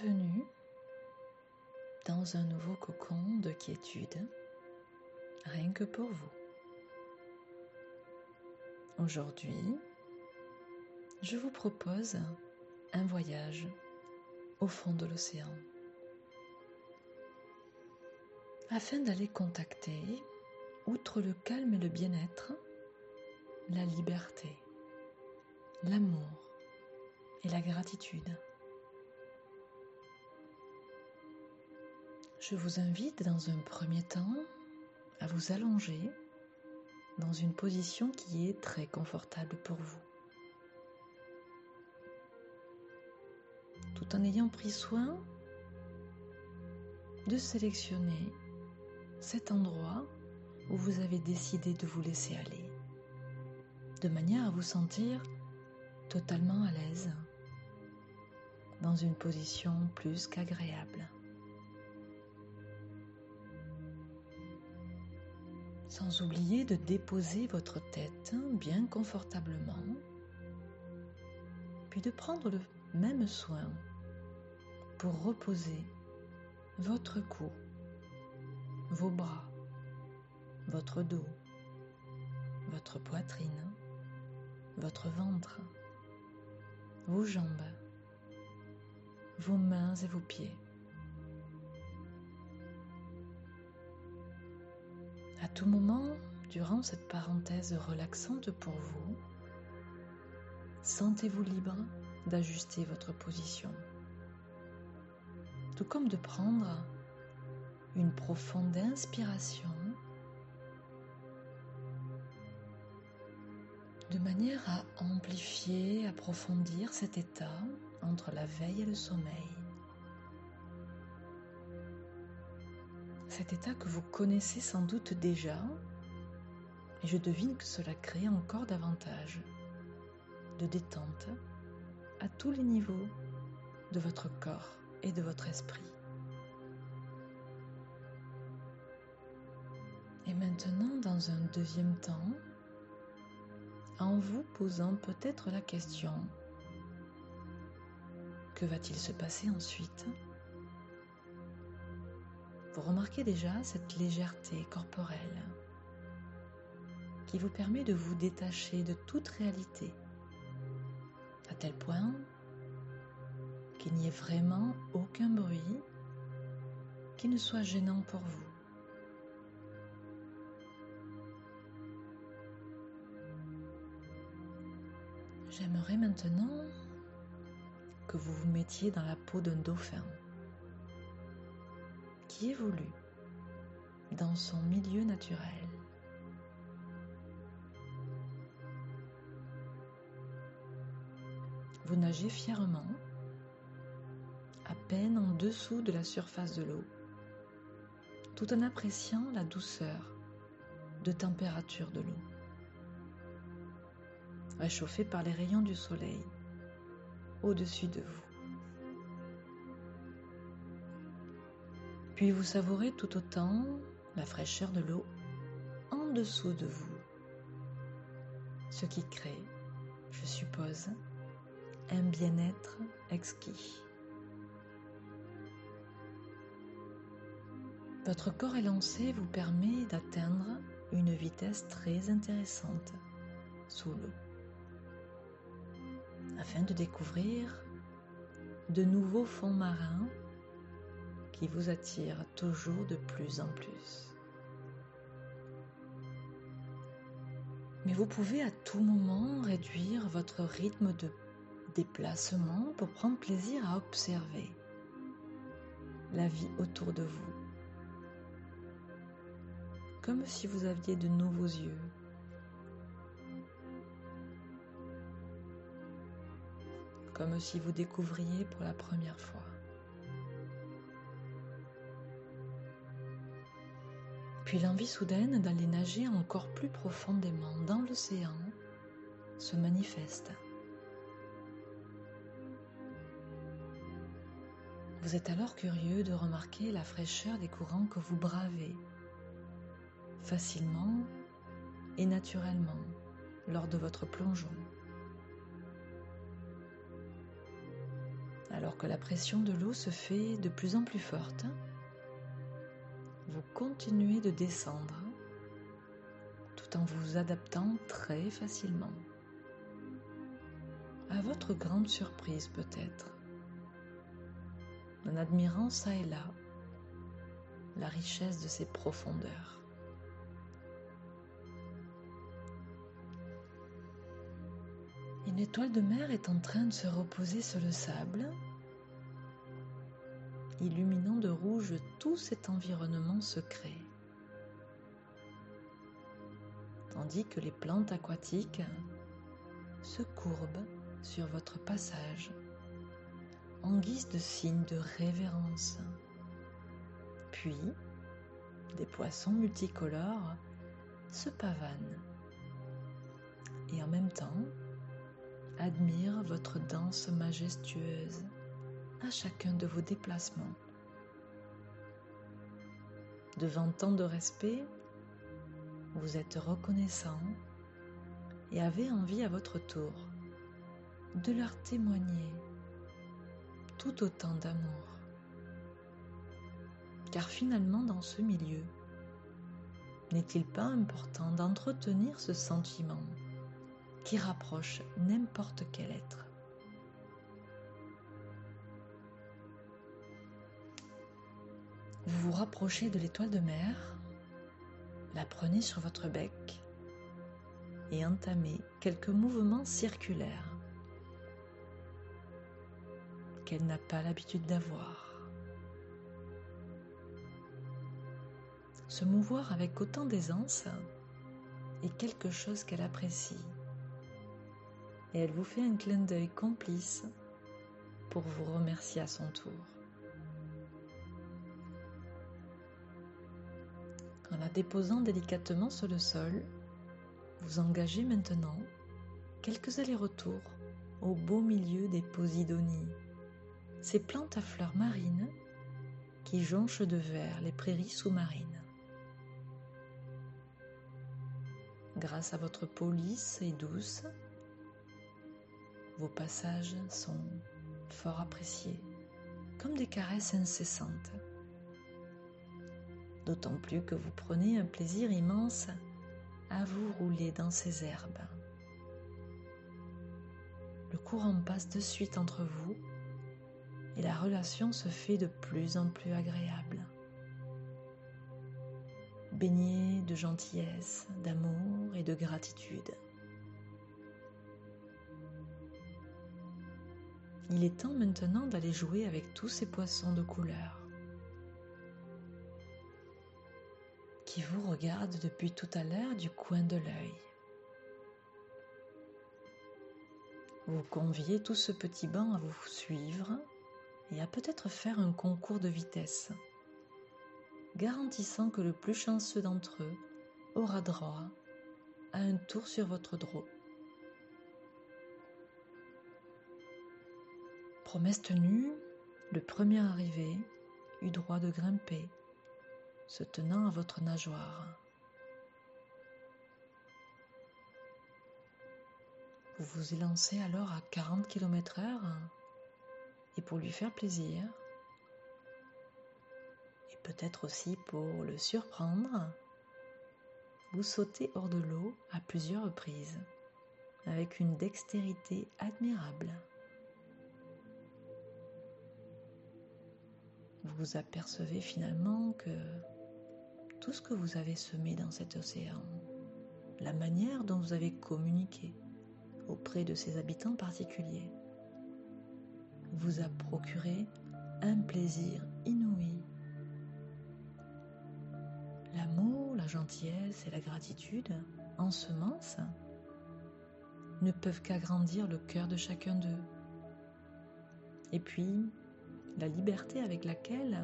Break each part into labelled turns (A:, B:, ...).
A: bienvenue dans un nouveau cocon de quiétude, rien que pour vous. Aujourd'hui, je vous propose un voyage au fond de l'océan afin d'aller contacter, outre le calme et le bien-être, la liberté, l'amour et la gratitude. Je vous invite dans un premier temps à vous allonger dans une position qui est très confortable pour vous. Tout en ayant pris soin de sélectionner cet endroit où vous avez décidé de vous laisser aller, de manière à vous sentir totalement à l'aise, dans une position plus qu'agréable. Sans oublier de déposer votre tête bien confortablement, puis de prendre le même soin pour reposer votre cou, vos bras, votre dos, votre poitrine, votre ventre, vos jambes, vos mains et vos pieds. À tout moment, durant cette parenthèse relaxante pour vous, sentez-vous libre d'ajuster votre position, tout comme de prendre une profonde inspiration de manière à amplifier, approfondir cet état entre la veille et le sommeil. Cet état que vous connaissez sans doute déjà, et je devine que cela crée encore davantage de détente à tous les niveaux de votre corps et de votre esprit. Et maintenant, dans un deuxième temps, en vous posant peut-être la question, que va-t-il se passer ensuite? Vous remarquez déjà cette légèreté corporelle qui vous permet de vous détacher de toute réalité, à tel point qu'il n'y ait vraiment aucun bruit qui ne soit gênant pour vous. J'aimerais maintenant que vous vous mettiez dans la peau d'un dauphin évolue dans son milieu naturel. Vous nagez fièrement, à peine en dessous de la surface de l'eau, tout en appréciant la douceur de température de l'eau réchauffé par les rayons du soleil au-dessus de vous. Puis vous savourez tout autant la fraîcheur de l'eau en dessous de vous, ce qui crée, je suppose, un bien-être exquis. Votre corps élancé vous permet d'atteindre une vitesse très intéressante sous l'eau afin de découvrir de nouveaux fonds marins qui vous attirent toujours de plus en plus. Mais vous pouvez à tout moment réduire votre rythme de déplacement pour prendre plaisir à observer la vie autour de vous, comme si vous aviez de nouveaux yeux comme si vous découvriez pour la première fois. Puis l'envie soudaine d'aller nager encore plus profondément dans l'océan se manifeste. Vous êtes alors curieux de remarquer la fraîcheur des courants que vous bravez facilement et naturellement lors de votre plongeon. Alors que la pression de l'eau se fait de plus en plus forte, vous continuez de descendre tout en vous adaptant très facilement. À votre grande surprise peut-être, en admirant ça et là la richesse de ces profondeurs. Une étoile de mer est en train de se reposer sur le sable, illuminant de rouge tout cet environnement secret. Tandis que les plantes aquatiques se courbent sur votre passage en guise de signe de révérence. Puis, des poissons multicolores se pavanent et en même temps admirent votre danse majestueuse à chacun de vos déplacements. Devant tant de respect, vous êtes reconnaissant et avez envie à votre tour de leur témoigner tout autant d'amour. Car finalement, dans ce milieu, n'est-il pas important d'entretenir ce sentiment qui rapproche n'importe quel être? Vous vous rapprochez de l'étoile de mer, la prenez sur votre bec et entamez quelques mouvements circulaires qu'elle n'a pas l'habitude d'avoir. Se mouvoir avec autant d'aisance est quelque chose qu'elle apprécie et elle vous fait un clin d'œil complice pour vous remercier à son tour. En la déposant délicatement sur le sol, vous engagez maintenant quelques allers-retours au beau milieu des posidonies ces plantes à fleurs marines qui jonchent de vert les prairies sous-marines. Grâce à votre peau lisse et douce, vos passages sont fort appréciés, comme des caresses incessantes. D'autant plus que vous prenez un plaisir immense à vous rouler dans ces herbes. Le courant passe de suite entre vous et la relation se fait de plus en plus agréable. Baignée de gentillesse, d'amour et de gratitude. Il est temps maintenant d'aller jouer avec tous ces poissons de couleur vous regardent depuis tout à l'heure du coin de l'œil. Vous conviez tout ce petit banc à vous suivre et à peut-être faire un concours de vitesse, garantissant que le plus chanceux d'entre eux aura droit à un tour sur votre drôle. Promesse tenue, le premier arrivé eut droit de grimper, se tenant à votre nageoire. Vous vous élancez alors à 40 km heure et pour lui faire plaisir, et peut-être aussi pour le surprendre, vous sautez hors de l'eau à plusieurs reprises, avec une dextérité admirable. Vous vous apercevez finalement que tout ce que vous avez semé dans cet océan, la manière dont vous avez communiqué auprès de ses habitants particuliers, vous a procuré un plaisir inouï. L'amour, la gentillesse et la gratitude, en semence, ne peuvent qu'agrandir le cœur de chacun d'eux. Et puis, la liberté avec laquelle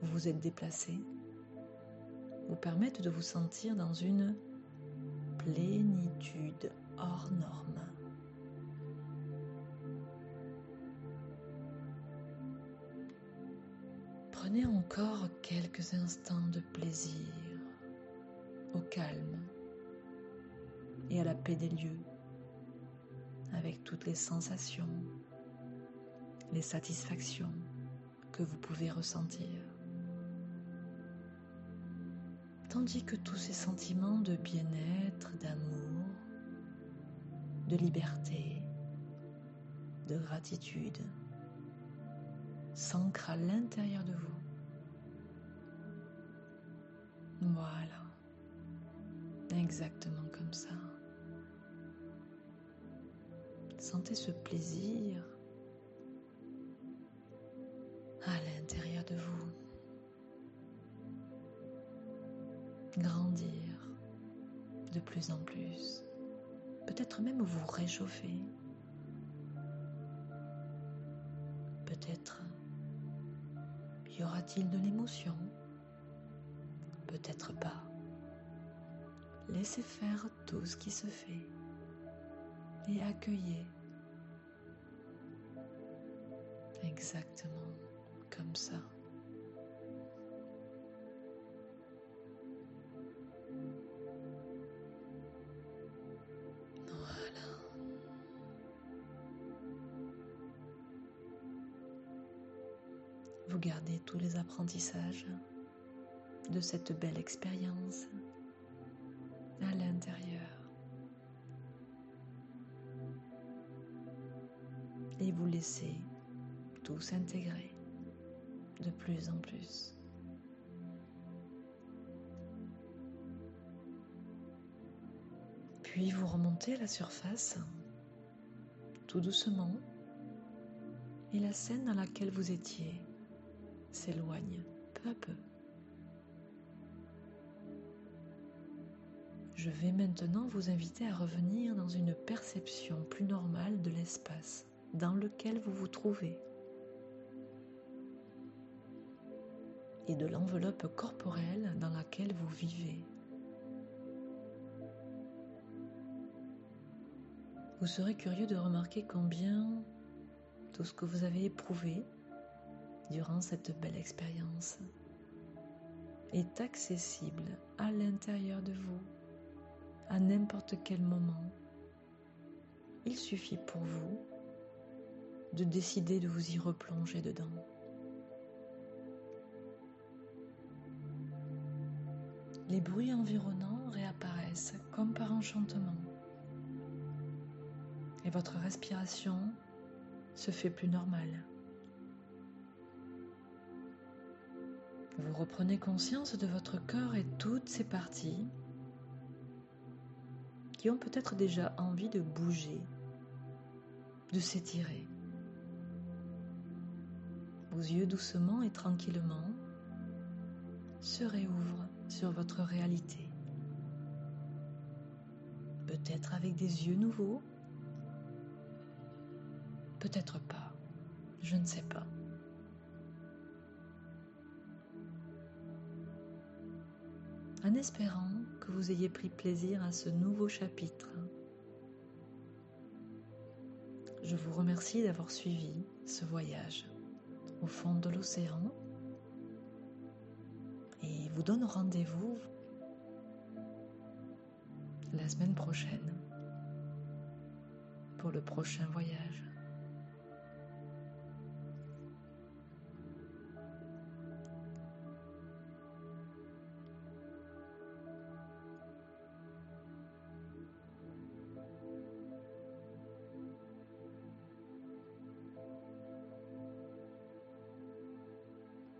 A: vous vous êtes déplacé vous permettent de vous sentir dans une plénitude hors norme. Prenez encore quelques instants de plaisir au calme et à la paix des lieux, avec toutes les sensations les satisfactions que vous pouvez ressentir. Tandis que tous ces sentiments de bien-être, d'amour, de liberté, de gratitude s'ancrent à l'intérieur de vous. Voilà, exactement comme ça. Sentez ce plaisir Grandir de plus en plus. Peut-être même vous réchauffer. Peut-être y aura-t-il de l'émotion Peut-être pas. Laissez faire tout ce qui se fait et accueillez exactement comme ça. De cette belle expérience à l'intérieur. Et vous laissez tout s'intégrer de plus en plus. Puis vous remontez à la surface, tout doucement, et la scène dans laquelle vous étiez s'éloigne peu à peu. Je vais maintenant vous inviter à revenir dans une perception plus normale de l'espace dans lequel vous vous trouvez et de l'enveloppe corporelle dans laquelle vous vivez. Vous serez curieux de remarquer combien tout ce que vous avez éprouvé durant cette belle expérience est accessible à l'intérieur de vous à n'importe quel moment. Il suffit pour vous de décider de vous y replonger dedans. Les bruits environnants réapparaissent comme par enchantement et votre respiration se fait plus normale. Vous reprenez conscience de votre corps et toutes ses parties qui ont peut-être déjà envie de bouger, de s'étirer. Vos yeux doucement et tranquillement se réouvrent sur votre réalité. Peut-être avec des yeux nouveaux, peut-être pas, je ne sais pas. En espérant que vous ayez pris plaisir à ce nouveau chapitre. Je vous remercie d'avoir suivi ce voyage au fond de l'océan et vous donne rendez-vous la semaine prochaine pour le prochain voyage.